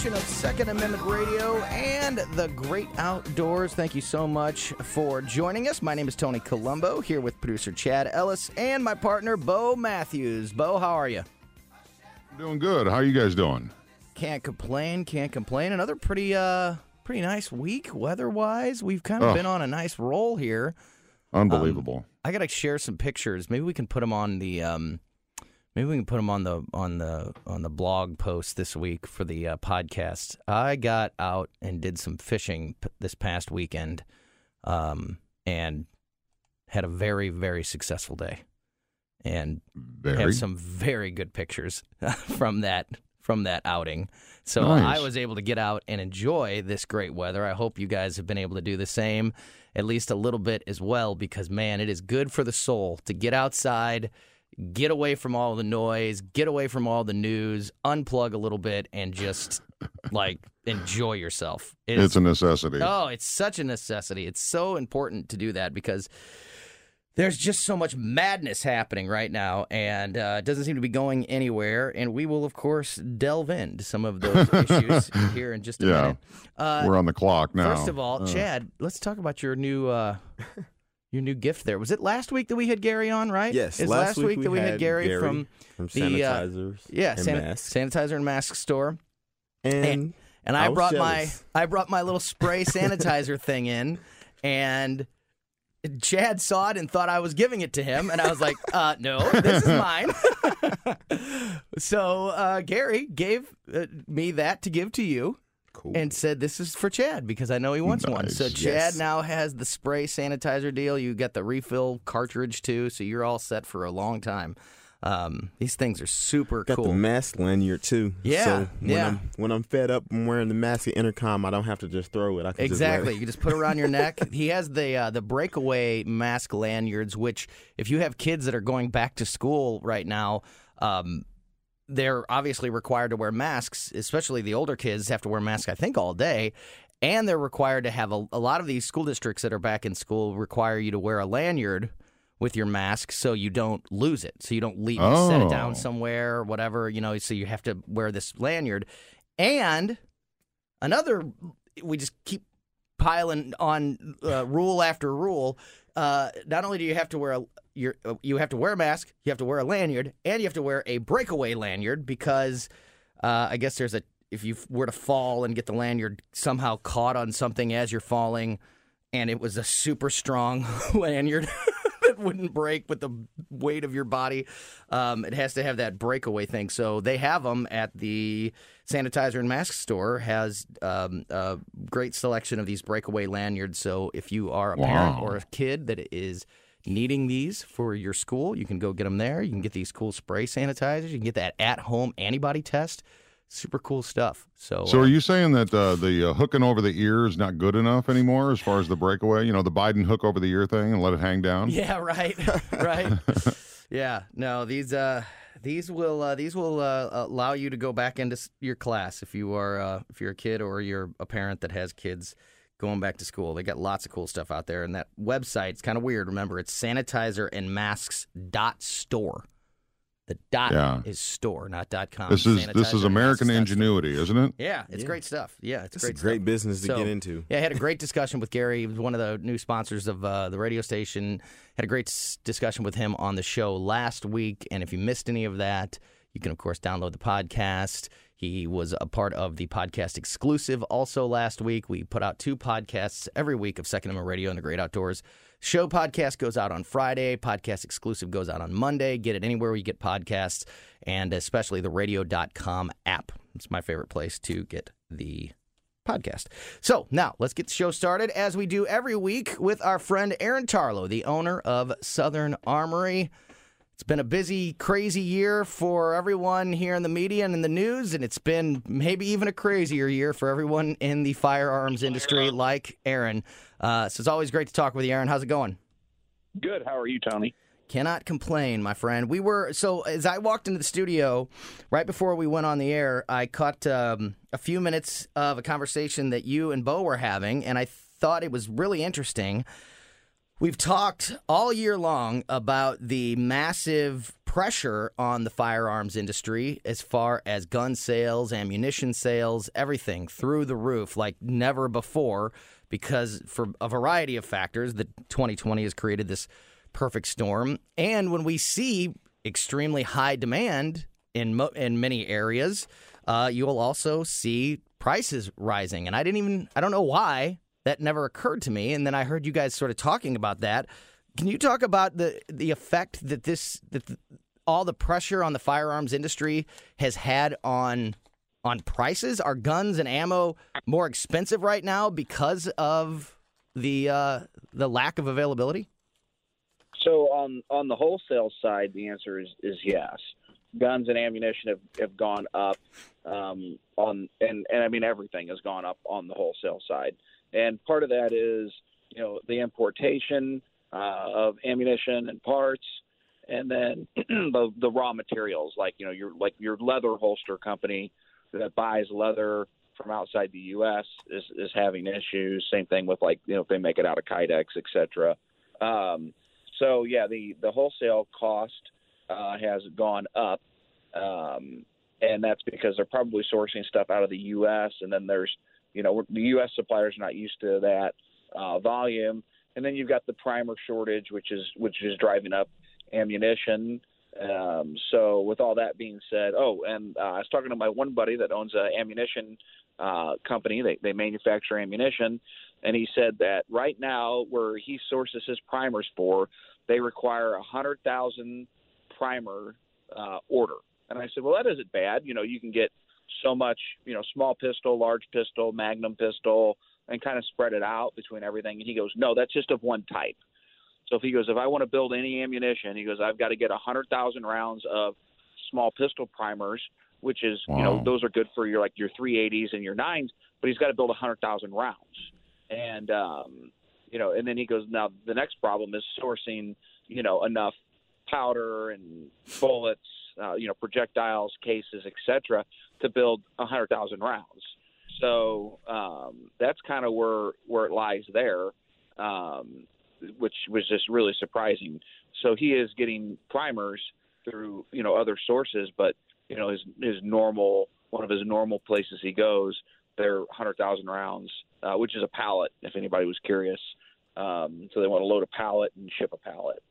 Edition of Second Amendment Radio and the Great Outdoors. Thank you so much for joining us. My name is Tony Colombo here with producer Chad Ellis and my partner Bo Matthews. Bo, how are you? Doing good. How are you guys doing? Can't complain, can't complain. Another pretty uh pretty nice week weather-wise. We've kind of Oh. been on a nice roll here. Unbelievable. I gotta share some pictures. Maybe we can put them on the um, maybe we can put them on the on the on the blog post this week for the uh, podcast. I got out and did some fishing p- this past weekend, um, and had a very very successful day, and Very. have some very good pictures from that from that outing. So Nice. I was able to get out and enjoy this great weather. I hope you guys have been able to do the same, at least a little bit as well, because man, it is good for the soul to get outside, get away from all the noise, get away from all the news, unplug a little bit, and just like enjoy yourself. It is- it's a necessity. Oh, it's such a necessity. It's so important to do that because there's just so much madness happening right now, and uh, it doesn't seem to be going anywhere. And we will, of course, delve into some of those issues here in just a Yeah. minute. Uh, We're on the clock now. First of all, Chad, let's talk about your new. Uh, Your new gift there was it last week that we had Gary on, right? Yes, It was last, last, week, that we had Gary, from from the, uh, yeah and san- masks. sanitizer and mask store. and And I, I was brought my. I brought my little spray sanitizer thing in, and Chad saw it and thought I was giving it to him, and I was like, uh, "No, this is mine." so uh, Gary gave uh, me that to give to you, cool. and said, "This is for Chad because I know he wants one." So Chad Yes. now has the spray sanitizer deal. You got the refill cartridge too, so you're all set for a long time. Um, these things are super got cool. the mask lanyard too. Yeah, So when yeah. I'm when I'm fed up and wearing the mask at intercom, I don't have to just throw it. I can Exactly. Just You just put it around your neck. He has the uh, the breakaway mask lanyards, which if you have kids that are going back to school right now, um, they're obviously required to wear masks. Especially the older kids have to wear masks, I think, all day. And they're required to have a, a lot of these school districts that are back in school require you to wear a lanyard with your mask so you don't lose it. So you don't leave you set it down Oh. somewhere or whatever, you know, so you have to wear this lanyard. And another we just keep piling on uh, rule after rule. Uh, not only do you have to wear a your, uh, you have to wear a mask, you have to wear a lanyard, and you have to wear a breakaway lanyard because uh, I guess there's a if you were to fall and get the lanyard somehow caught on something as you're falling, and it was a super strong lanyard. that wouldn't break with the weight of your body. Um, it has to have that breakaway thing. So they have them at the sanitizer and mask store. Has um, a great selection of these breakaway lanyards. So if you are a parent or a kid that is needing these for your school, you can go get them there. You can get these cool spray sanitizers. You can get that at-home antibody test. Super cool stuff. So, So uh, are you saying that uh, the uh, hooking over the ear is not good enough anymore as far as the breakaway? You know, the Biden hook over the ear thing and let it hang down? Yeah, right, right. yeah, no, these uh, these will uh, these will uh, allow you to go back into your class if you are uh, if you're a kid or you're a parent that has kids going back to school. They got lots of cool stuff out there, and that website's kind of weird. Remember, it's sanitizer and masks dot store. The dot Yeah. is store, not dot com. This is this is American masks dot store. ingenuity, isn't it? Yeah, it's Yeah. great stuff. Yeah, it's, It's great a great stuff. business to So, get into. Yeah, I had a great discussion with Gary. He was one of the new sponsors of uh, the radio station. Had a great s- discussion with him on the show last week. And if you missed any of that, You can, of course, download the podcast. He was a part of the podcast exclusive also last week. We put out two podcasts every week of Second Amendment Radio and the Great Outdoors. Show podcast goes out on Friday. Podcast exclusive goes out on Monday. Get it anywhere where you get podcasts, and especially the radio.com app. It's my favorite place to get the podcast. So now let's get the show started as we do every week with our friend Aaron Tarlow, the owner of Southern Armory. It's been a busy, crazy year for everyone here in the media and in the news, and it's been maybe even a crazier year for everyone in the firearms industry like Aaron. Uh, so it's always great to talk with you, Aaron. How's it going? Good. How are you, Tony? Cannot complain, my friend. We were so as I walked into the studio right before we went on the air, I caught um, a few minutes of a conversation that you and Bo were having, and I thought it was really interesting. We've talked all year long about the massive pressure on the firearms industry as far as gun sales, ammunition sales, everything through the roof like never before because for a variety of factors that 2020 has created this perfect storm. And when we see extremely high demand in mo- in many areas, uh, you will also see prices rising. And I didn't even I don't know why that never occurred to me. And then I heard you guys sort of talking about that. Can you talk about the the effect that this that the, all the pressure on the firearms industry has had on on prices? Are guns and ammo more expensive right now because of the uh, the lack of availability? So on on the wholesale side, the answer is is yes. Guns and ammunition have, have gone up um, on and and I mean everything has gone up on the wholesale side, and part of that is you know the importation uh, of ammunition and parts, and then the the raw materials like you know your like your leather holster company that buys leather from outside the U.S. is is having issues. Same thing with like you know if they make it out of Kydex, etc. Um, so yeah, the the wholesale cost uh, has gone up, um, and that's because they're probably sourcing stuff out of the U.S. and then there's you know the U.S. suppliers are not used to that uh, volume, and then you've got the primer shortage, which is which is driving up ammunition. Um, so with all that being said, oh, and uh, I was talking to my one buddy that owns an ammunition uh, company. They they manufacture ammunition, and he said that right now where he sources his primers for, they require a hundred thousand primer uh, order. And I said, well, that isn't bad. You know, you can get so much, you know, small pistol, large pistol, magnum pistol, and kind of spread it out between everything. And he goes, no, that's just of one type. So if he goes, if I want to build any ammunition, he goes, I've got to get a hundred thousand rounds of small pistol primers, which is, wow. you know, those are good for your like your 380s and your nines, but he's got to build a hundred thousand rounds. And um, you know, and then he goes, now the next problem is sourcing, you know, enough powder and bullets, uh, you know, projectiles, cases, etc., to build a hundred thousand rounds. So um, that's kind of where where it lies there, um, which was just really surprising. So he is getting primers through you know other sources, but you know his his normal one of his normal places he goes, they're hundred thousand rounds, uh, which is a pallet. If anybody was curious, um, so they want to load a pallet and ship a pallet.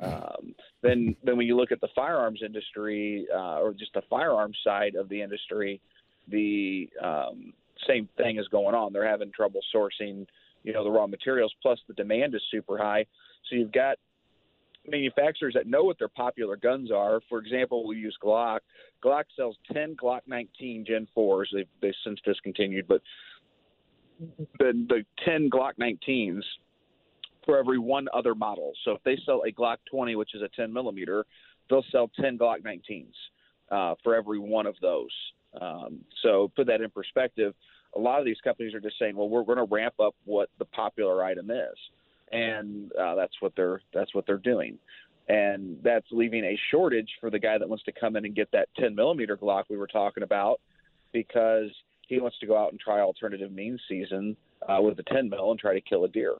Um, then, then when you look at the firearms industry uh, or just the firearms side of the industry, the um, same thing is going on. They're having trouble sourcing, you know, the raw materials. Plus, the demand is super high. So you've got manufacturers that know what their popular guns are. For example, we use Glock. Glock sells 10 Glock 19 Gen 4s. They've, they've since discontinued, but the the 10 Glock 19s for every one other model. So if they sell a Glock 20, which is a 10 millimeter, they'll sell 10 Glock 19s uh, for every one of those. Um, so put that in perspective. A lot of these companies are just saying, "Well, we're going to ramp up what the popular item is," and uh, that's what they're that's what they're doing, and that's leaving a shortage for the guy that wants to come in and get that 10 millimeter Glock we were talking about, because he wants to go out and try alternative means season uh, with a 10 mil and try to kill a deer.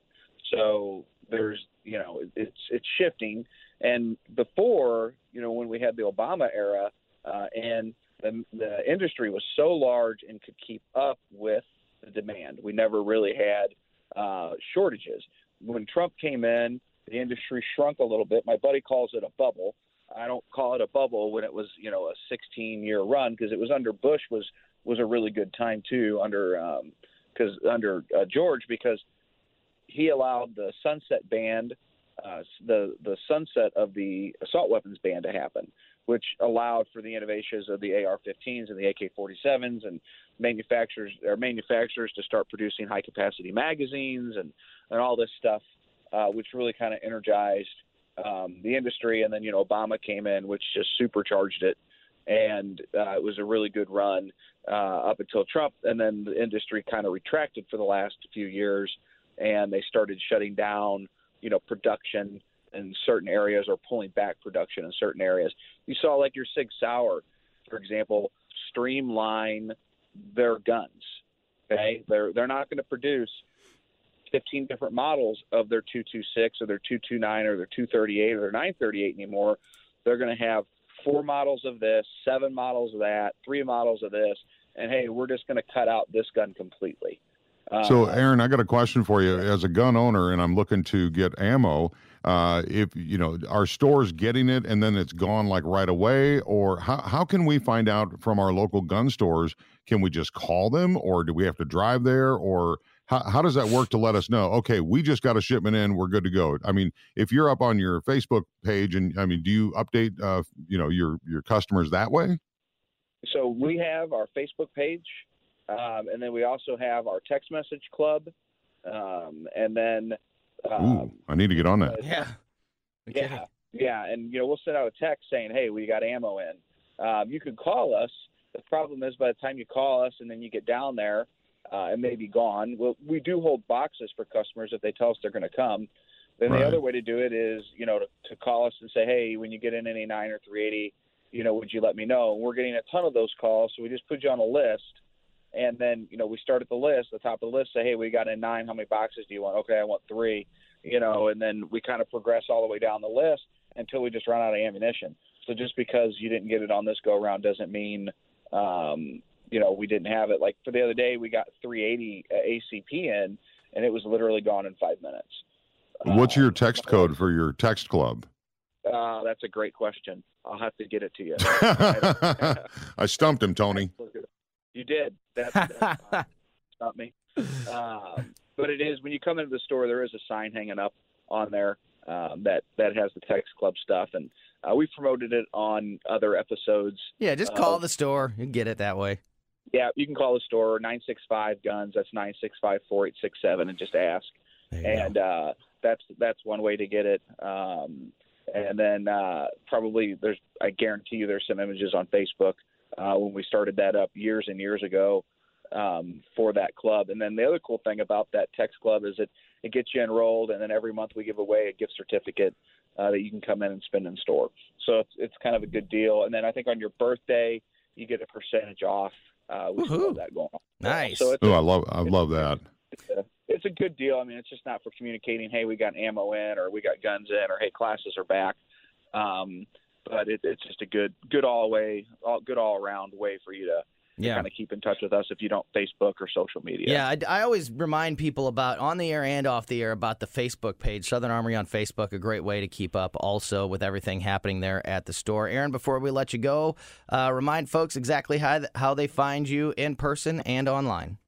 So there's, you know, it's it's shifting. And before, you know, when we had the Obama era, uh, and the, the industry was so large and could keep up with the demand, we never really had uh, shortages. When Trump came in, the industry shrunk a little bit. My buddy calls it a bubble. I don't call it a bubble when it was you know a 16 year run because it was under Bush was was a really good time too under because under uh, George because he allowed the sunset band uh, the the sunset of the assault weapons ban to happen, which allowed for the innovations of the AR-15s and the AK-47s and manufacturers or manufacturers to start producing high capacity magazines and and all this stuff, uh, which really kind of energized um, the industry. And then you know Obama came in, which just supercharged it, and uh, it was a really good run uh, up until Trump. And then the industry kind of retracted for the last few years, and they started shutting down you know production in certain areas or pulling back production in certain areas. You saw like your Sig Sauer, for example, streamline their guns. Okay, they're they're not going to produce 15 different models of their 226 or their 229 or their 238 or their 938 anymore. They're going to have four models of this, seven models of that, three models of this, and hey, we're just going to cut out this gun completely. So, Uh, Aaron, I got a question for you. As a gun owner, and I'm looking to get ammo. Uh, if you know, are stores getting it and then it's gone like right away, or how how can we find out from our local gun stores? Can we just call them, or do we have to drive there, or how how does that work to let us know? Okay, we just got a shipment in, we're good to go. I mean, if you're up on your Facebook page, and I mean, do you update uh, you know your your customers that way? so we have our Facebook page, um, and then we also have our text message club, um, and then um, Ooh, I need to get on that. Yeah. yeah, yeah, and you know we'll send out a text saying, "Hey, we got ammo in." Um, you can call us. The problem is by the time you call us and then you get down there, uh, it may be gone. Well, we do hold boxes for customers if they tell us they're going to come. Then Right. the other way to do it is, you know, to, to call us and say, "Hey, when you get in any nine or 380, you know, would you let me know?" And we're getting a ton of those calls, so we just put you on a list. And then, you know, we start at the list, the top of the list, say, hey, we got in nine. How many boxes do you want? Okay, I want three. You know, and then we kind of progress all the way down the list until we just run out of ammunition. So just because you didn't get it on this go around doesn't mean, um, you know, we didn't have it. Like for the other day, we got 380 ACP in, and it was literally gone in five minutes. What's your text code for your text club? Uh, that's a great question. I'll have to get it to you. I stumped him, Tony. You did. That, not me. Um, but it is when you come into the store, there is a sign hanging up on there um, that that has the text club stuff, and uh, we promoted it on other episodes. Yeah, just Uh, call the store. Can get it that way. Yeah, you can call the store nine six five guns. That's nine six five four eight six seven, and just ask. And uh, that's that's one way to get it. Um, and then uh, probably there's I guarantee you there's some images on Facebook uh, when we started that up years and years ago um, for that club. And then the other cool thing about that text club is it it gets you enrolled, and then every month we give away a gift certificate uh, that you can come in and spend in store. So it's it's kind of a good deal. And then I think on your birthday you get a percentage off. Uh, we still have that going on. Nice. So Oh, I love I love that. it's a, it's a good deal. I mean, it's just not for communicating, hey, we got ammo in, or we got guns in, or hey, classes are back. Um, but it, it's just a good, good all way, all good all around way for you to, Yeah. kind of keep in touch with us if you don't Facebook or social media. Yeah, I, I always remind people about on the air and off the air about the Facebook page, Southern Armory on Facebook, a great way to keep up also with everything happening there at the store. Aaron, before we let you go, uh, remind folks exactly how, how they find you in person and online.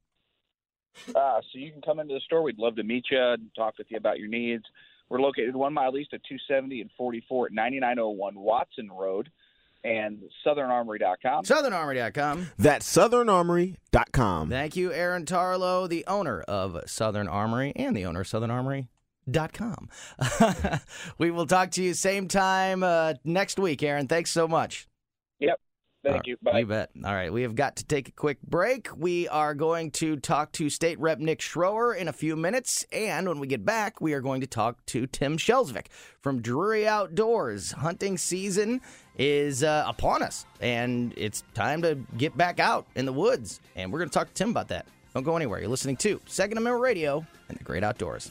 Uh, so you can come into the store. We'd love to meet you and talk with you about your needs. We're located one mile east of 270 and 44 at 9901 Watson Road and SouthernArmory.com. SouthernArmory.com. That's SouthernArmory.com. Thank you, Aaron Tarlow, the owner of Southern Armory and the owner of Southern Armory.com. we will talk to you same time uh, next week, Aaron. Thanks so much. Yep. Thank All you. Bye. You bet. All right, we have got to take a quick break. We are going to talk to State Rep Nick Schroer in a few minutes, and when we get back, we are going to talk to Tim Shelsvik from Drury Outdoors. Hunting season is uh, upon us, and it's time to get back out in the woods, and we're going to talk to Tim about that. Don't go anywhere. You're listening to Second Amendment Radio and the Great Outdoors.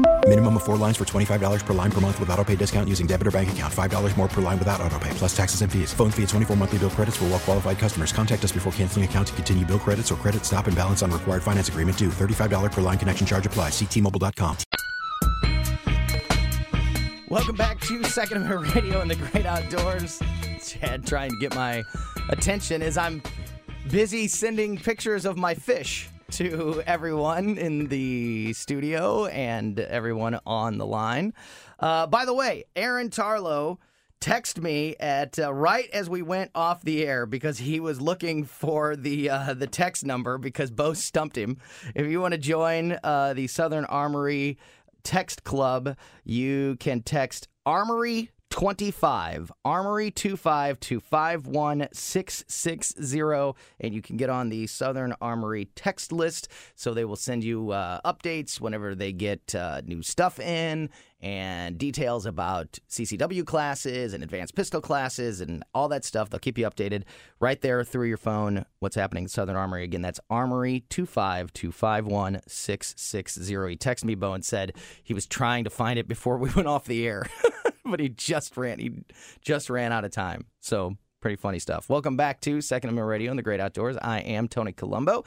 Minimum of four lines for $25 per line per month with auto pay discount using debit or bank account. $5 more per line without auto pay, plus taxes and fees. Phone fee at 24 monthly bill credits for well qualified customers. Contact us before canceling account to continue bill credits or credit stop and balance on required finance agreement due. $35 per line connection charge applies. Ctmobile.com. Welcome back to Second Amendment Radio and the Great Outdoors. Chad trying to get my attention as I'm busy sending pictures of my fish to everyone in the studio and everyone on the line. Uh, by the way, Aaron Tarlow text me at uh, right as we went off the air because he was looking for the uh, the text number because Bo stumped him. If you want to join uh, the Southern Armory text club, you can text Armory 25 Armory 25 to 51660 and you can get on the Southern Armory text list so they will send you uh, updates whenever they get uh, new stuff in and details about CCW classes and advanced pistol classes and all that stuff. They'll keep you updated right there through your phone. What's happening at Southern Armory? Again, that's Armory 25 He texted me, Bo, and said he was trying to find it before we went off the air, but he just ran. He just ran out of time. So pretty funny stuff. Welcome back to Second Amendment Radio and the Great Outdoors. I am Tony Colombo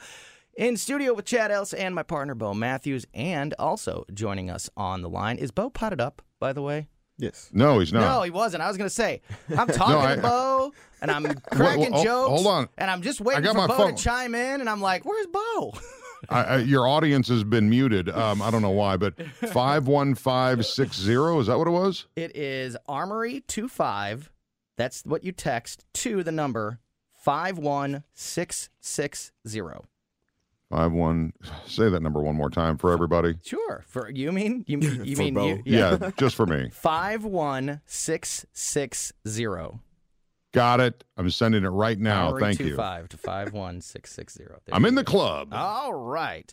in studio with Chad Ellis and my partner Bo Matthews, and also joining us on the line is Bo potted up, by the way. Yes. No, he's not. No, he wasn't. I was going to say, I'm talking I- to Bo, and I'm cracking well, jokes. hold on. And I'm just waiting for Bo phone. to chime in, and I'm like, where's Bo? I, I, your audience has been muted. Um, I don't know why, but five one five six zero is that what it was? It is Armory 25. That's what you text to the number 51660. Five one. Say that number one more time for everybody. Sure. For you mean you mean you mean Bo. you, Yeah, just for me. 51660. Got it. I'm sending it right now. Thank you. 25 to 51660. There I'm in the club. All right.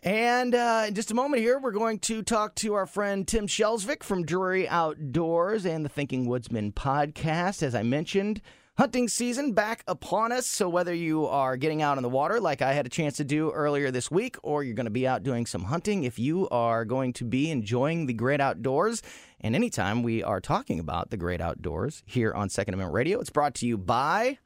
And uh, in just a moment here, we're going to talk to our friend Tim Shelsvik from Drury Outdoors and the Thinking Woodsman podcast. As I mentioned, hunting season back upon us. So whether you are getting out on the water like I had a chance to do earlier this week, or you're going to be out doing some hunting, if you are going to be enjoying the great outdoors, and anytime we are talking about the great outdoors here on Second Amendment Radio, it's brought to you by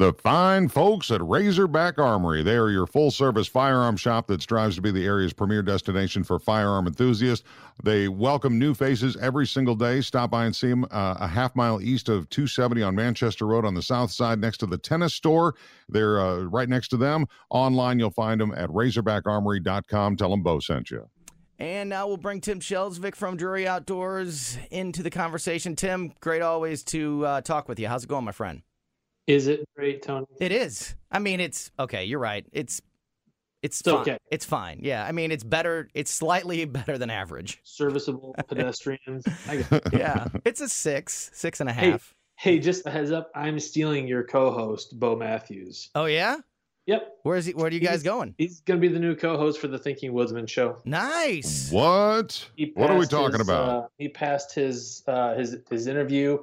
The fine folks at Razorback Armory. They are your full service firearm shop that strives to be the area's premier destination for firearm enthusiasts. They welcome new faces every single day. Stop by and see them uh, a half mile east of 270 on Manchester Road on the south side next to the tennis store. They're uh, right next to them. Online, you'll find them at razorbackarmory.com. Tell them Bo sent you. And now we'll bring Tim Shelsvik from Drury Outdoors into the conversation. Tim, great always to uh, talk with you. How's it going, my friend? Is it great, Tony? It is. I mean, it's okay. You're right. It's it's, It's fine. okay. It's fine. Yeah. I mean, it's better. It's slightly better than average. Serviceable pedestrians. I get Yeah. it's a six, six and a half. Hey. Hey, just a heads up, I'm stealing your co-host, Bo Matthews. Oh yeah. Yep. Where's he? Where are you guys He's- going? He's going to be the new co-host for the Thinking Woodsman show. Nice. What? What are we talking his, about? Uh, he passed his uh, his his interview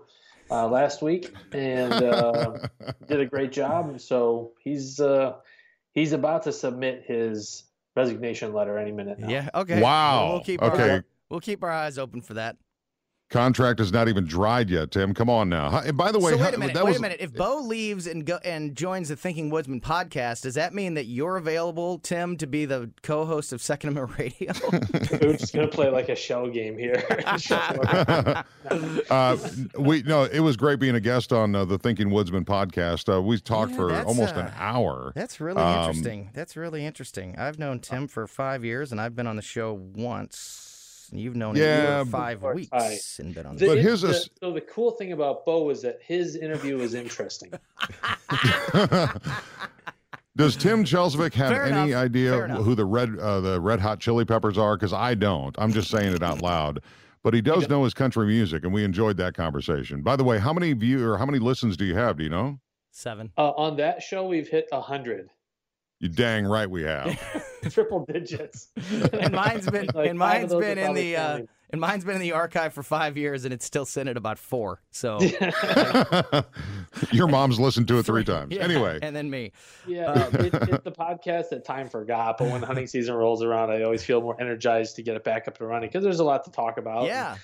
uh, last week and uh, did a great job. So he's uh, he's about to submit his resignation letter any minute now. Yeah. Okay. Wow. We'll, we'll keep Okay. Our, we'll keep our eyes open for that. Contract is not even dried yet, Tim. Come on now. Hi- By the way, so wait a minute. that Wait was a minute. If Bo leaves and go and joins the Thinking Woodsman podcast, does that mean that you're available, Tim, to be the co-host of Second Amendment Radio? We're just going to play like a shell game here. uh, we no, it was great being a guest on uh, the Thinking Woodsman podcast. Uh, we talked Yeah, for almost uh, an hour. That's really Um, interesting. That's really interesting. I've known Tim for five years, and I've been on the show once. You've known Yeah, him for but- five Or weeks tie. and been on The- the But his the- is- so the cool thing about Bo is that his interview was interesting. Does Tim Shelsvik have Fair any enough. idea who the red uh, the Red Hot Chili Peppers are? Because I don't. I'm just saying it out loud. But he does know his country music, and we enjoyed that conversation. By the way, how many view or how many listens do you have? Do you know? seven. Uh, on that show, we've hit a hundred, You dang right we have. triple digits. And mine's been Like, and five mine's of those are been in the uh, and mine's been in the archive for five years, and it's still sitting at about four. So Your mom's listened to it three times. Yeah, Anyway, and then me. Yeah, it, it's the podcast that time forgot. But when hunting season rolls around, I always feel more energized to get it back up and running because there's a lot to talk about. Yeah.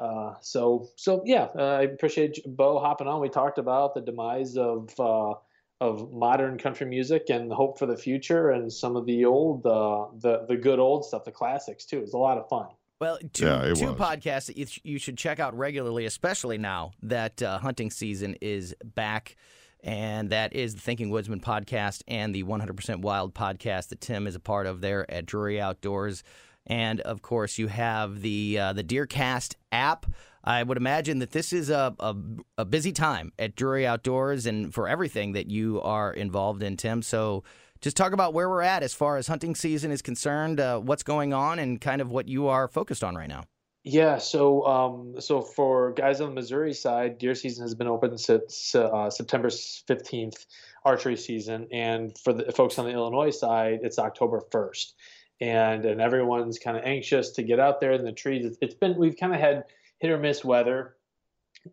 Uh, so so yeah, uh, I appreciate Bo hopping on. We talked about the demise of uh, of modern country music and hope for the future, and some of the old uh, the the good old stuff, the classics too. It's a lot of fun. Well, two, Yeah, two podcasts that you, you should check out regularly, especially now that uh, hunting season is back. And that is the Thinking Woodsman podcast and the 100% Wild podcast that Tim is a part of there at Drury Outdoors. And of course, you have the uh, the Deercast app. I would imagine that this is a, a, a busy time at Drury Outdoors and for everything that you are involved in, Tim. So just talk about where we're at as far as hunting season is concerned, uh, what's going on, and kind of what you are focused on right now. Yeah, so um, so for guys on the Missouri side, deer season has been open since uh, September fifteenth, archery season, and for the folks on the Illinois side, it's October first, and and everyone's kind of anxious to get out there in the trees. It's, it's been we've kind of had hit or miss weather.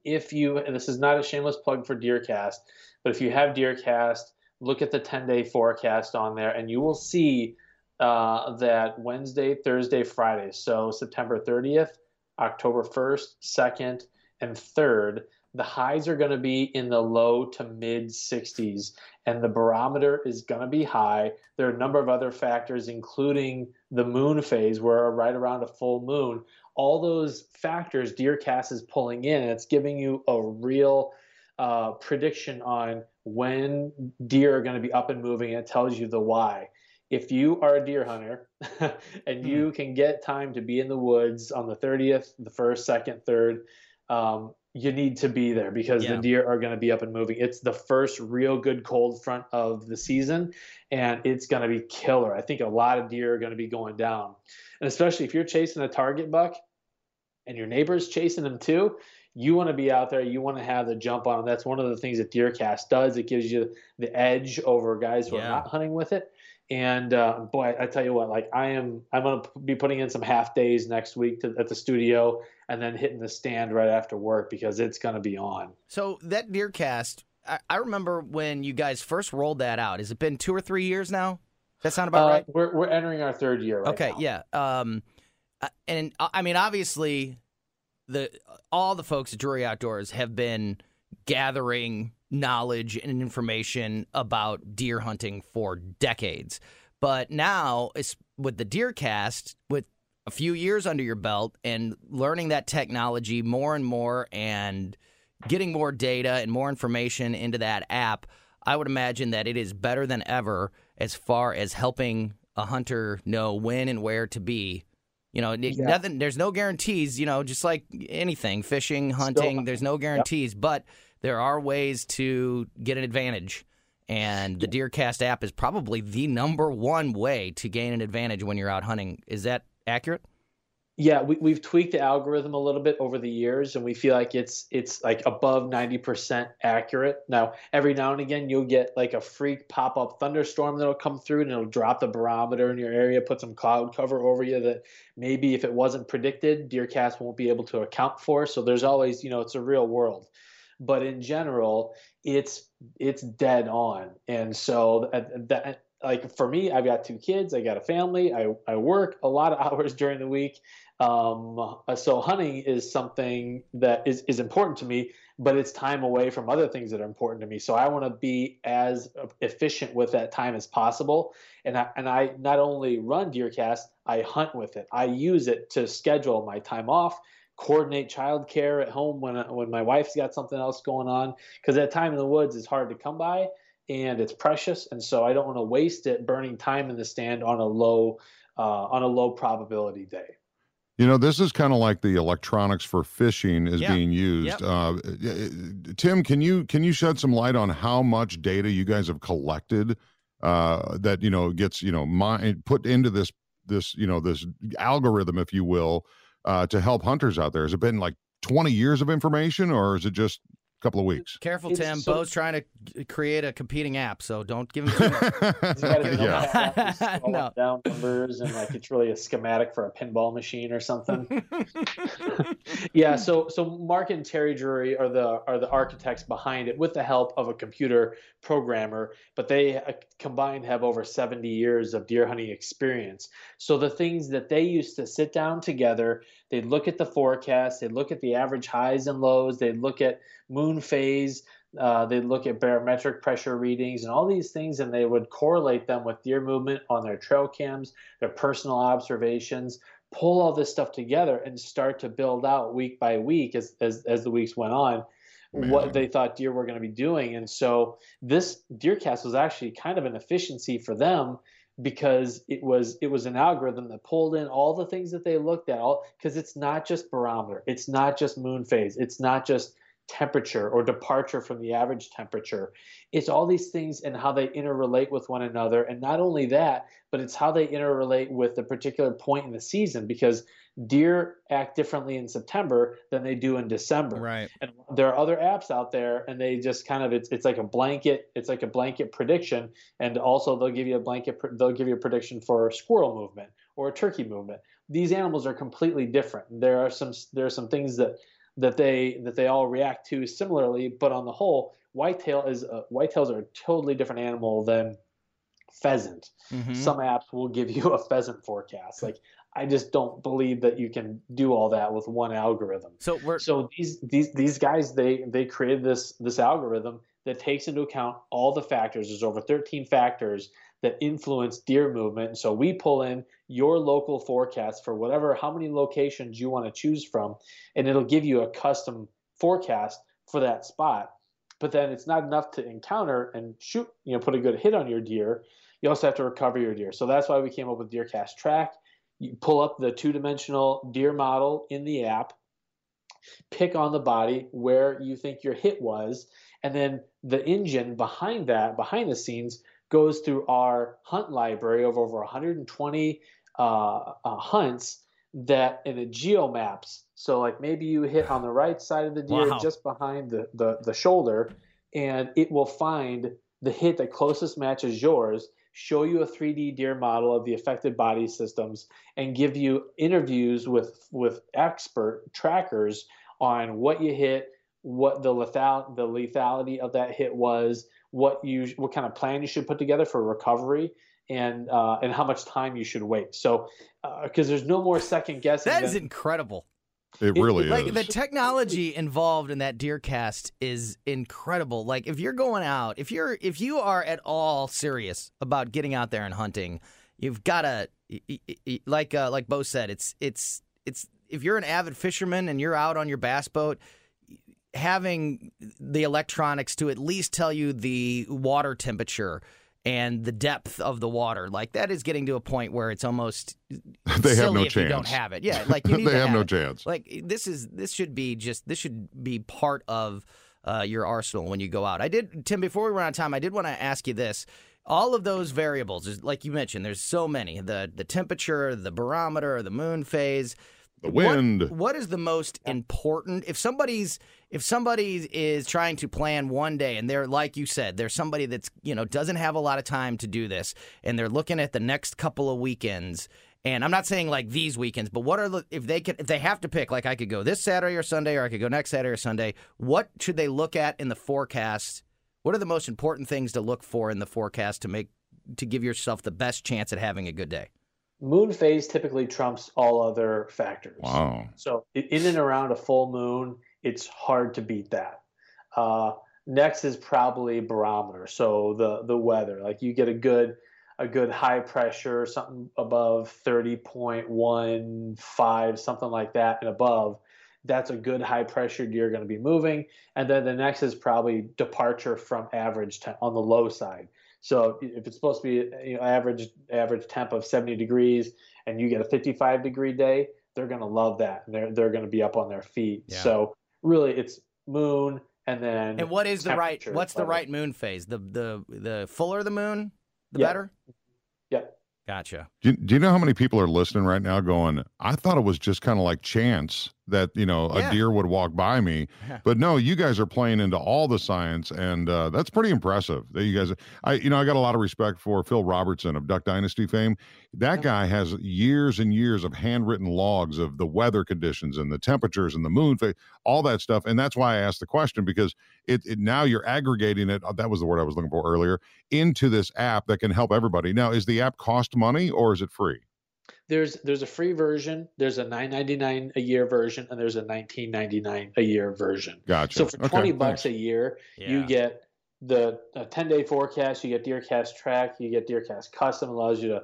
If you and this is not a shameless plug for Deercast, but if you have Deercast, look at the ten day forecast on there, and you will see uh, that Wednesday, Thursday, Friday. So September 30th, October 1st, 2nd, and 3rd. The highs are going to be in the low to mid 60s, and the barometer is going to be high. There are a number of other factors, including the moon phase, where right around a full moon, all those factors Deercast is pulling in, it's giving you a real uh, prediction on when deer are going to be up and moving. And it tells you the why if you are a deer hunter and you can get time to be in the woods on the 30th, the 1st, 2nd, 3rd, um, you need to be there because Yeah. the deer are going to be up and moving. It's the first real good cold front of the season, and it's going to be killer. I think a lot of deer are going to be going down. And especially if you're chasing a target buck and your neighbor's chasing them too, you want to be out there. You want to have the jump on them. That's one of the things that Deercast does. It gives you the edge over guys who Yeah. are not hunting with it. And uh, boy, I tell you what, like I am, I'm going to be putting in some half days next week to, at the studio, and then hitting the stand right after work because it's going to be on. So that Deercast, I, I remember when you guys first rolled that out. Has it been two or three years now? That sound about Uh, right? We're we're entering our third year. Right okay, now. yeah. Um, uh, and uh, I mean, obviously, the all the folks at Drury Outdoors have been gathering knowledge and information about deer hunting for decades. But now, it's with the Deercast, with a few years under your belt and learning that technology more and more and getting more data and more information into that app, I would imagine that it is better than ever as far as helping a hunter know when and where to be. You know, Yeah. nothing. There's no guarantees. You know, just like anything, fishing, hunting. there's no guarantees, but there are ways to get an advantage. And the Deercast app is probably the number one way to gain an advantage when you're out hunting. Is that accurate? Yeah, we, we've tweaked the algorithm a little bit over the years, and we feel like it's it's like above ninety percent accurate. Now, every now and again, you'll get like a freak pop up thunderstorm that'll come through, and it'll drop the barometer in your area, put some cloud cover over you that maybe if it wasn't predicted, Deercast won't be able to account for. So there's always, you know, it's a real world. But in general, it's it's dead on, and so that, that like for me, I've got two kids, I got a family, I I work a lot of hours during the week. Um, so hunting is something that is, is important to me, but it's time away from other things that are important to me. So I want to be as efficient with that time as possible. And I, and I not only run Deercast, I hunt with it. I use it to schedule my time off, coordinate childcare at home when when my wife's got something else going on. Because that time in the woods is hard to come by, and it's precious. And so I don't want to waste it burning time in the stand on a low uh, on a low probability day. You know, this is kind of like the electronics for fishing is Yeah. being used. Yep. Uh, Tim, can you can you shed some light on how much data you guys have collected uh, that you know gets you know put into this this you know this algorithm, if you will, uh, to help hunters out there? Has it been like twenty years of information, or is it just couple of weeks. Careful, It's Tim. so- Bo's trying to create a competing app, so don't give him too much. He's got his Yeah. notepad out, he's scrolling No. down numbers and like it's really a schematic for a pinball machine or something. yeah, so so Mark and Terry Drury are the are the architects behind it with the help of a computer programmer, but they uh, combined have over 70 years of deer hunting experience. So the things that they used to sit down together, they'd look at the forecast, they'd look at the average highs and lows, they'd look at moon phase, uh, they'd look at barometric pressure readings and all these things, and they would correlate them with deer movement on their trail cams, their personal observations, pull all this stuff together and start to build out week by week as, as, as the weeks went on what they thought deer were going to be doing. And so this DeerCast was actually kind of an efficiency for them because it was it was an algorithm that pulled in all the things that they looked at all because it's not just barometer it's not just moon phase it's not just temperature or departure from the average temperature. It's all these things and how they interrelate with one another. And not only that but it's how they interrelate with the particular point in the season because deer act differently in september than they do in december. Right. and there are other apps out there and they just kind of it's, it's like a blanket it's like a blanket prediction. And also they'll give you a blanket they'll give you a prediction for squirrel movement or a turkey movement. These animals are completely different. There are some there are some things that that they that they all react to similarly but on the whole whitetail is a, whitetails are a totally different animal than pheasant. Mhm. some apps will give you a pheasant forecast. Like i just don't believe that you can do all that with one algorithm. So we're so these these these guys they they created this this algorithm that takes into account all the factors. There's over 13 factors that influence deer movement. So we pull in your local forecast for whatever how many locations you want to choose from and it'll give you a custom forecast for that spot. But then it's not enough to encounter and shoot you know put a good hit on your deer. You also have to recover your deer. So that's why we came up with deercast track. You pull up the two-dimensional deer model in the app pick on the body where you think your hit was and then the engine behind that behind the scenes goes through our hunt library of over 120 uh, uh, hunts that and it geo maps so like maybe you hit on the right side of the deer Wow. just behind the, the the shoulder and it will find the hit that closest matches yours show you a 3d deer model of the affected body systems and give you interviews with with expert trackers on what you hit what the lethal the lethality of that hit was what you what kind of plan you should put together for recovery and uh, and how much time you should wait so because there's no more second guessing that is than- incredible. It It- really Like is. the technology involved in that deer cast is incredible. Like if you're going out, if you're if you are at all serious about getting out there and hunting, you've got to like uh, like Bo said, it's it's it's if you're an avid fisherman and you're out on your bass boat, having the electronics to at least tell you the water temperature and the depth of the water, like that is getting to a point where it's almost They have no if you don't chance. have it. Yeah, like you need They to have no it. chance. Like this is this should be just this should be part of uh, your arsenal when you go out. I did Tim before we run out of time. I did want to ask you this. All of those variables, like you mentioned, there's so many. The the temperature, the barometer, the moon phase, The What- wind. what is the most important? If somebody's if somebody is trying to plan one day and they're like you said, there's somebody that's you know doesn't have a lot of time to do this, and they're looking at the next couple of weekends. And I'm not saying like these weekends, but what are the if they can if they have to pick like I could go this Saturday or Sunday or I could go next Saturday or Sunday, what should they look at in the forecast? What are the most important things to look for in the forecast to make to give yourself the best chance at having a good day? Moon phase typically trumps all other factors Wow. So in and around a full moon, it's hard to beat that. Uh, next is probably barometer. So the the weather, like you get a good a good high pressure, something above thirty point one five, something like that, and above. That's a good high pressure you're going to be moving. And then the next is probably departure from average temp on the low side. So if it's supposed to be you know, average average temp of 70 degrees and you get a 55 degree day, they're going to love that and they're they're going to be up on their feet. Yeah. So really it's moon and then And what is the right? temperature, What's the right moon phase? The the the fuller the moon, the Yeah. better. Yep. Gotcha. Do do you know how many people are listening right now going, I thought it was just kind of like chance that you know Yeah. a deer would walk by me. But no, you guys are playing into all the science, and uh, that's pretty impressive. That you guys, I you know, I got a lot of respect for Phil Robertson of Duck Dynasty fame. That guy has years and years of handwritten logs of the weather conditions and the temperatures and the moon, all that stuff. And that's why I asked the question because it, it now you're aggregating it. uh, That was the word I was looking for earlier into this app that can help everybody. Now, is the app cost money or is it free? There's there's a free version, there's a 9.99 a year version, and there's a 19.99 a year version. Gotcha. So for Okay, 20 bucks thanks. a year, you get the 10 day forecast, you get DeerCast Track, you get DeerCast Custom, allows you to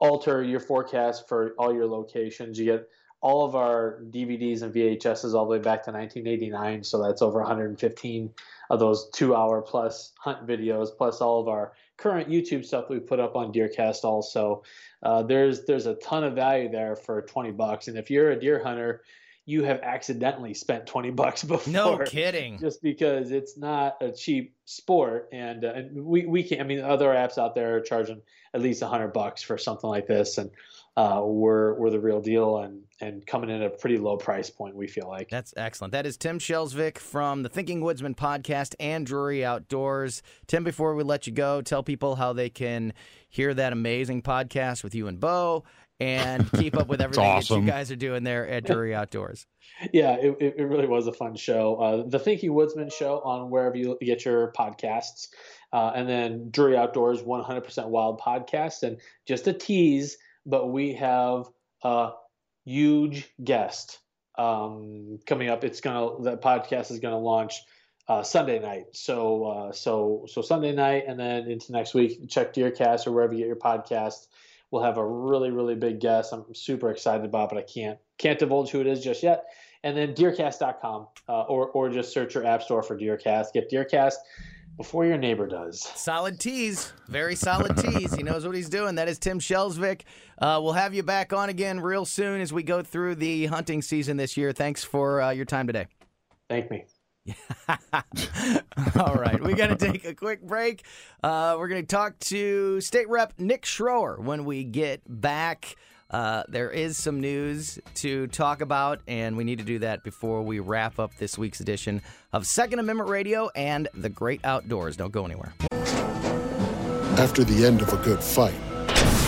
alter your forecast for all your locations. You get all of our DVDs and VHSs all the way back to 1989. So that's over 115 of those two hour plus hunt videos, plus all of our current YouTube stuff we put up on DeerCast also. Uh, there's there's a ton of value there for 20 bucks. And if you're a deer hunter, you have accidentally spent 20 bucks before No kidding. just because it's not a cheap sport and, uh, and we, we can i mean other apps out there are charging at least 100 bucks for something like this and uh, we're we're the real deal and and coming in at a pretty low price point we feel like That's excellent. That is Tim Shelsvik from the Thinking Woodsman podcast and Drury Outdoors. Tim, before we let you go, tell people how they can hear that amazing podcast with you and Bo and keep up with everything that you guys are doing there at Drury Outdoors. yeah it, it it really was a fun show uh, the thinking woodsman show on wherever you get your podcasts uh, and then drury outdoors 100% wild podcast and just a tease but we have a huge guest um, coming up it's gonna the podcast is gonna launch uh, Sunday night. So uh, so so Sunday night and then into next week. Check Deercast or wherever you get your podcast. We'll have a really really big guest. I'm super excited about, but I can't can't divulge who it is just yet. And then Deercast.com uh, or or just search your app store for Deercast. Get Deercast before your neighbor does. Solid tease. Very solid tease. He knows what he's doing. That is Tim Shelsvik. Uh, we'll have you back on again real soon as we go through the hunting season this year. Thanks for uh, your time today. Thank me. All right, we got to take a quick break. Uh, we're going to talk to State Rep Nick Schroer when we get back. Uh, there is some news to talk about, and we need to do that before we wrap up this week's edition of Second Amendment Radio and the Great Outdoors. Don't go anywhere. After the end of a good fight,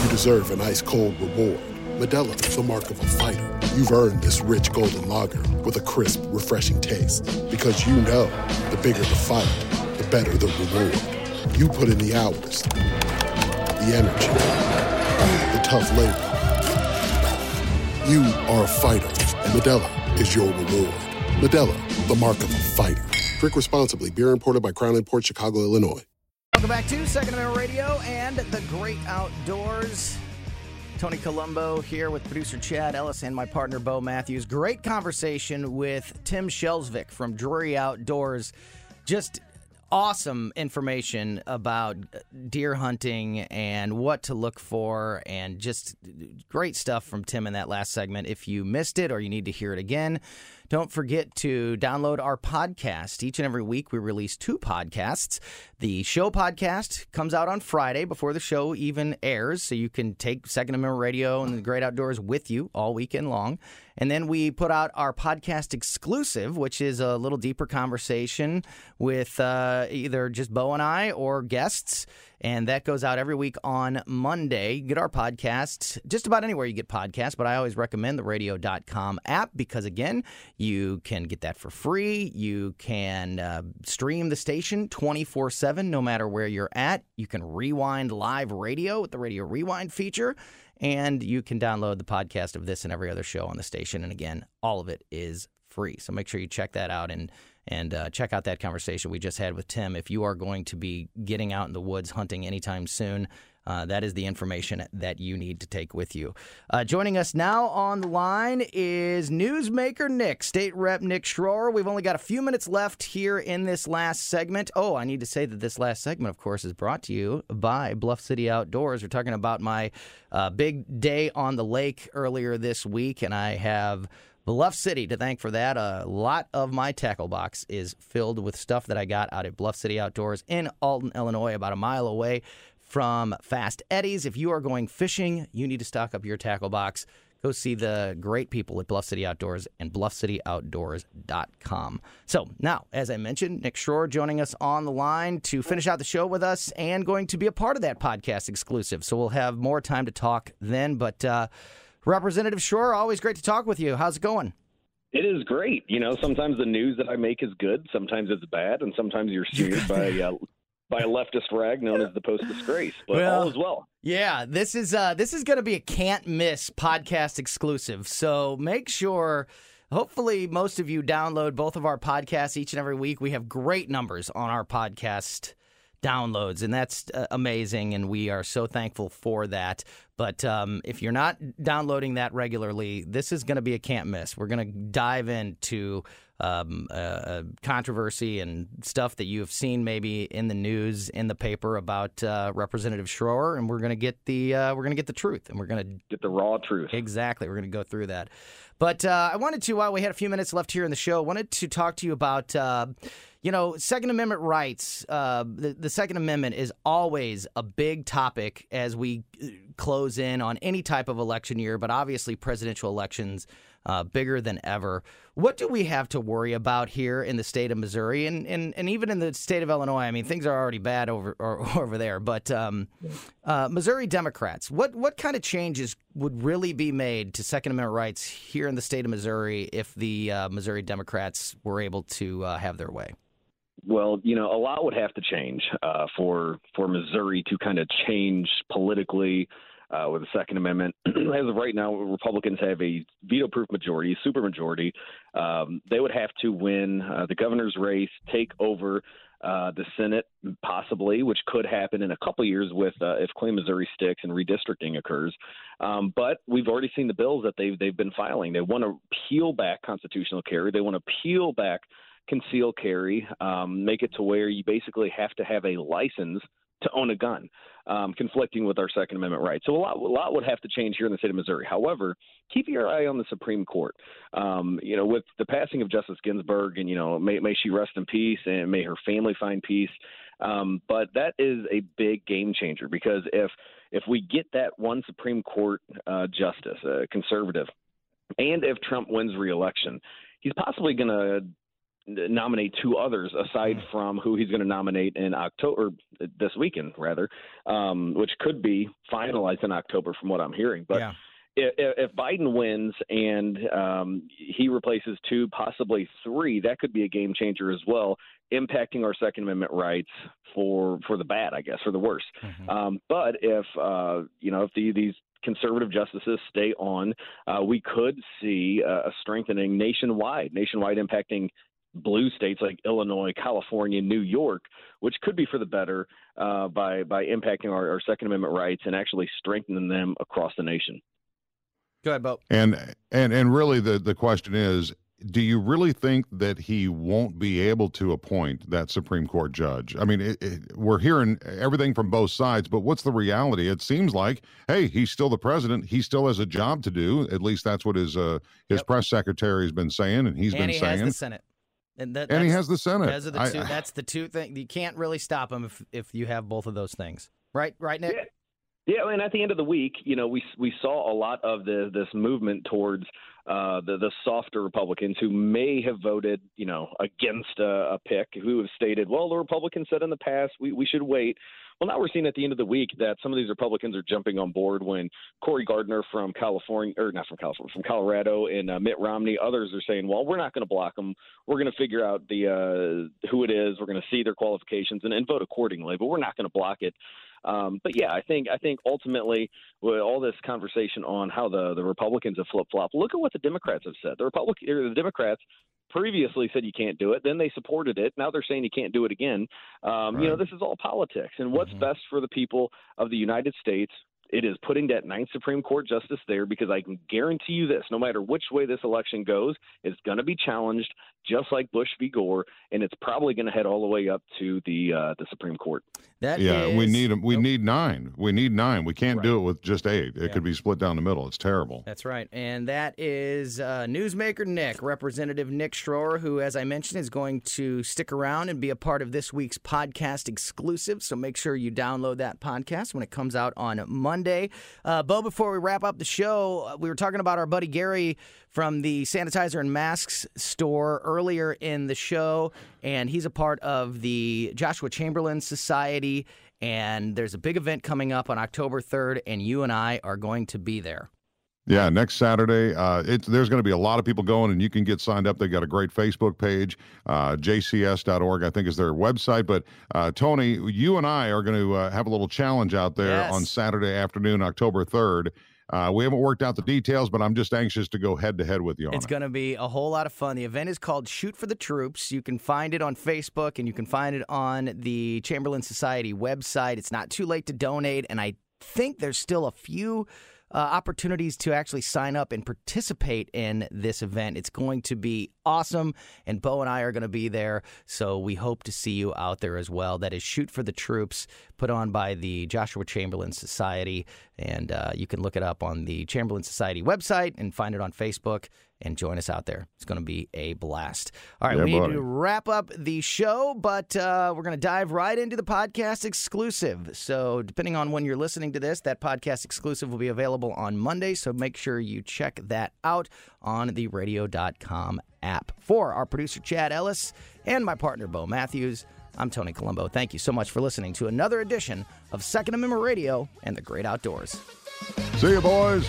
you deserve an ice cold reward. Modelo is the mark of a fighter. You've earned this rich golden lager with a crisp, refreshing taste. Because you know the bigger the fight, the better the reward. You put in the hours, the energy, the tough labor. You are a fighter, and Modelo is your reward. Modelo, the mark of a fighter. Drink responsibly. Beer imported by Crown Port Chicago, Illinois. Welcome back to Second Amendment Radio and the Great Outdoors. Tony Colombo here with producer Chad Ellis and my partner Bo Matthews. Great conversation with Tim Shelsvik from Drury Outdoors. Just awesome information about deer hunting and what to look for, and just great stuff from Tim in that last segment. If you missed it or you need to hear it again, don't forget to download our podcast. Each and every week, we release two podcasts. The show podcast comes out on Friday before the show even airs, so you can take Second Amendment Radio and the Great Outdoors with you all weekend long. And then we put out our podcast exclusive, which is a little deeper conversation with uh, either just Bo and I or guests. And that goes out every week on Monday. Get our podcast just about anywhere you get podcasts, but I always recommend the radio.com app because, again, you can get that for free. You can uh, stream the station 24 7 no matter where you're at. You can rewind live radio with the Radio Rewind feature. And you can download the podcast of this and every other show on the station. And again, all of it is free. So make sure you check that out and and uh, check out that conversation we just had with Tim. If you are going to be getting out in the woods hunting anytime soon, uh, that is the information that you need to take with you. Uh, joining us now on the line is newsmaker Nick, State Rep Nick Schroer. We've only got a few minutes left here in this last segment. Oh, I need to say that this last segment, of course, is brought to you by Bluff City Outdoors. We're talking about my uh, big day on the lake earlier this week, and I have Bluff City to thank for that. A lot of my tackle box is filled with stuff that I got out at Bluff City Outdoors in Alton, Illinois, about a mile away from Fast Eddie's. If you are going fishing, you need to stock up your tackle box. go see the great people at Bluff City Outdoors and bluffcityoutdoors.com. So now, as I mentioned, Nick Schroer joining us on the line to finish out the show with us and going to be a part of that podcast exclusive. So we'll have more time to talk then. But uh, Representative Schroer, always great to talk with you. How's it going? It is great. You know, sometimes the news that I make is good, sometimes it's bad, and sometimes you're smeared by uh, by a leftist rag known as the post disgrace. But Well, all is well. Yeah, this is uh, this is going to be a can't miss podcast exclusive. So make sure. Hopefully, most of you download both of our podcasts each and every week. We have great numbers on our podcast downloads, and that's uh, amazing. And we are so thankful for that. But um, if you're not downloading that regularly, this is going to be a can't miss. We're going to dive into um, uh, uh, controversy and stuff that you have seen maybe in the news, in the paper about uh, Representative Schroer, and we're going to get the uh, we're going to get the truth, and we're going to get the raw truth. Exactly, we're going to go through that. But uh, I wanted to, while we had a few minutes left here in the show, wanted to talk to you about. You know, Second Amendment rights. Uh, the, the Second Amendment is always a big topic as we uh, close in on any type of election year, but obviously presidential elections uh, bigger than ever. What do we have to worry about here in the state of Missouri and, and, and even in the state of Illinois? I mean, things are already bad over or, over there, but um, uh, Missouri Democrats, what what kind of changes would really be made to Second Amendment rights here in the state of Missouri if the uh, Missouri Democrats were able to uh, have their way? Well, you know, a lot would have to change uh, for for Missouri to kind of change politically uh, with the Second Amendment. As of right now, Republicans have a veto-proof majority, supermajority. Um, they would have to win uh, the governor's race, take over uh, the Senate, possibly, which could happen in a couple years with uh, if Clean Missouri sticks and redistricting occurs. Um, but we've already seen the bills that they've they've been filing. They want to peel back constitutional carry. They want to peel back conceal carry, um, make it to where you basically have to have a license to own a gun, um, conflicting with our Second Amendment rights. So a lot, a lot would have to change here in the state of Missouri. However, keep your eye on the Supreme Court. Um, you know, with the passing of Justice Ginsburg, and you know, may, may she rest in peace, and may her family find peace. Um, but that is a big game changer because if if we get that one Supreme Court uh, justice, a conservative, and if Trump wins re-election, he's possibly going to nominate two others aside from who he's going to nominate in October this weekend, rather, um, which could be finalized in October, from what I'm hearing. But Yeah. if, if Biden wins and um, he replaces two, possibly three, that could be a game changer as well, impacting our Second Amendment rights for for the bad, I guess, for the worse. Um, but if uh, you know if the, these conservative justices stay on, uh, we could see uh, a strengthening nationwide, nationwide impacting blue states like Illinois, California, New York, which could be for the better uh, by by impacting our, our Second Amendment rights and actually strengthening them across the nation. Go ahead, Bo. And and and really the the question is do you really think that he won't be able to appoint that Supreme Court judge? I mean, it, it, we're hearing everything from both sides, but what's the reality? It seems like, hey, he's still the president. He still has a job to do. At least that's what his uh, his press secretary has been saying, and he's and been he saying. has the Senate. And, that, And he has the Senate. Those are the I- that's the two things. You can't really stop him if, if you have both of those things. Right, right, Nick? Yeah, I mean, at the end of the week, you know, we we saw a lot of the this movement towards uh, the the softer Republicans who may have voted, you know, against a, a pick, who have stated, well, the Republicans said in the past we we should wait. Well, now we're seeing at the end of the week that some of these Republicans are jumping on board when Cory Gardner from California, or not from California, from Colorado, and uh, Mitt Romney, others are saying, well, we're not going to block them. We're going to figure out the uh, who it is. We're going to see their qualifications and, and vote accordingly, but we're not going to block it. Um, but yeah, I think I think ultimately with all this conversation on how the the Republicans have flip flopped, look at what the Democrats have said. The Republic the Democrats previously said you can't do it, then they supported it. Now they're saying you can't do it again. Um, You know, this is all politics, and what's best for the people of the United States. It is putting that ninth Supreme Court justice there because I can guarantee you this: no matter which way this election goes, it's going to be challenged just like Bush v. Gore, and it's probably going to head all the way up to the uh, the Supreme Court. That yeah, we is- need 'em- we need nine. We need nine. We can't do it with just eight. It Yeah. could be split down the middle. It's terrible. That's right. And that is uh, newsmaker Nick, Representative Nick Schroer, who, as I mentioned, is going to stick around and be a part of this week's podcast exclusive. So make sure you download that podcast when it comes out on Monday. Uh, Bo, before we wrap up the show, uh, we were talking about our buddy Gary from the sanitizer and masks store earlier in the show, and he's a part of the Joshua Chamberlain Society. And there's a big event coming up on October 3rd, and you and I are going to be there. Yeah, next Saturday, uh, it's there's going to be a lot of people going, and you can get signed up. They got a great Facebook page, uh, jcs.org, I think is their website. But uh, Tony, you and I are going to uh, have a little challenge out there Yes. on Saturday afternoon, October 3rd. Uh, we haven't worked out the details, but I'm just anxious to go head to head with you on It's it. going to be a whole lot of fun. The event is called Shoot for the Troops. You can find it on Facebook and you can find it on the Chamberlain Society website. It's not too late to donate, and I think there's still a few uh, opportunities to actually sign up and participate in this event. It's going to be awesome, and Bo and I are going to be there, so we hope to see you out there as well. That is Shoot for the Troops, put on by the Joshua Chamberlain Society, and uh, you can look it up on the Chamberlain Society website and find it on Facebook and join us out there. It's going to be a blast. All right, Yeah, we need buddy. to wrap up the show, but uh, we're going to dive right into the podcast exclusive. So, depending on when you're listening to this, that podcast exclusive will be available on Monday. So, make sure you check that out on the radio.com app. For our producer, Chad Ellis, and my partner, Bo Matthews, I'm Tony Colombo. Thank you so much for listening to another edition of Second Amendment Radio and the Great Outdoors. See you, boys.